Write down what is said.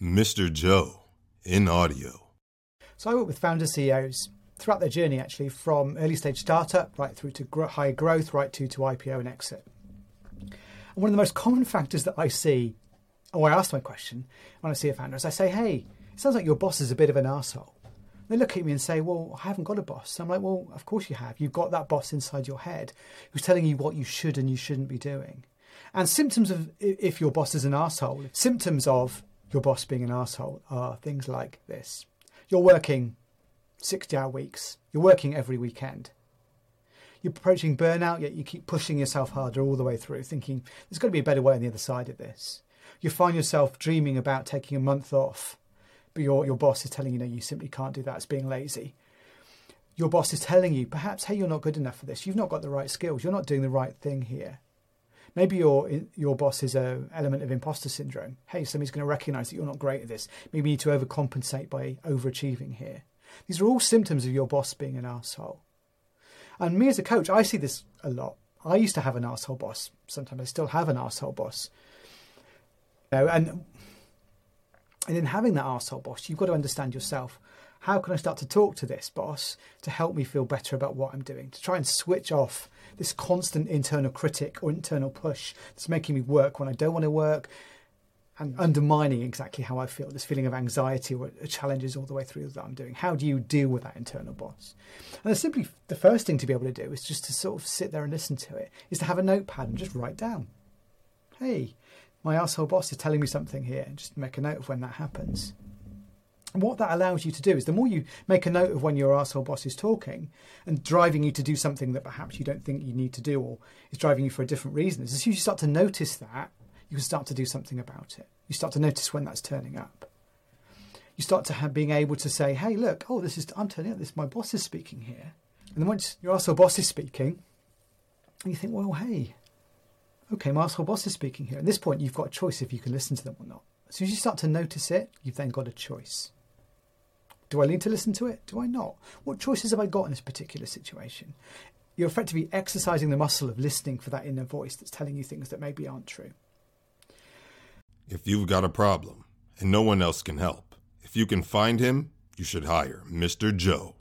Mr. Joe in audio. So I work with founder CEOs throughout their journey, actually, from early stage startup right through to gro- high growth, right to, to IPO and exit. And one of the most common factors that I see, or I ask my question when I see a founder, is I say, hey, it sounds like your boss is a bit of an asshole. They look at me and say, Well, I haven't got a boss. I'm like, Well, of course you have. You've got that boss inside your head who's telling you what you should and you shouldn't be doing. And symptoms of if your boss is an asshole, symptoms of your boss being an asshole are things like this. You're working 60 hour weeks, you're working every weekend. You're approaching burnout, yet you keep pushing yourself harder all the way through, thinking there's got to be a better way on the other side of this. You find yourself dreaming about taking a month off, but your, your boss is telling you, no, you simply can't do that. It's being lazy. Your boss is telling you, perhaps, hey, you're not good enough for this. You've not got the right skills. You're not doing the right thing here. Maybe your your boss is a element of imposter syndrome. Hey, somebody's going to recognise that you're not great at this. Maybe you need to overcompensate by overachieving here. These are all symptoms of your boss being an asshole. And me as a coach, I see this a lot. I used to have an asshole boss. Sometimes I still have an asshole boss. You know, and and in having that asshole boss, you've got to understand yourself. How can I start to talk to this boss to help me feel better about what I'm doing? To try and switch off this constant internal critic or internal push that's making me work when I don't want to work and undermining exactly how I feel, this feeling of anxiety or challenges all the way through that I'm doing. How do you deal with that internal boss? And simply the first thing to be able to do is just to sort of sit there and listen to it, is to have a notepad and just write down. Hey, my asshole boss is telling me something here, and just make a note of when that happens. And what that allows you to do is the more you make a note of when your asshole boss is talking and driving you to do something that perhaps you don't think you need to do or is driving you for a different reason, as soon as you start to notice that, you can start to do something about it. You start to notice when that's turning up. You start to have being able to say, hey, look, oh, this is, I'm turning up, this, my boss is speaking here. And then once your asshole boss is speaking, you think, well, hey, okay, my asshole boss is speaking here. At this point, you've got a choice if you can listen to them or not. As soon as you start to notice it, you've then got a choice. Do I need to listen to it? Do I not? What choices have I got in this particular situation? You're effectively exercising the muscle of listening for that inner voice that's telling you things that maybe aren't true. If you've got a problem and no one else can help, if you can find him, you should hire Mr. Joe.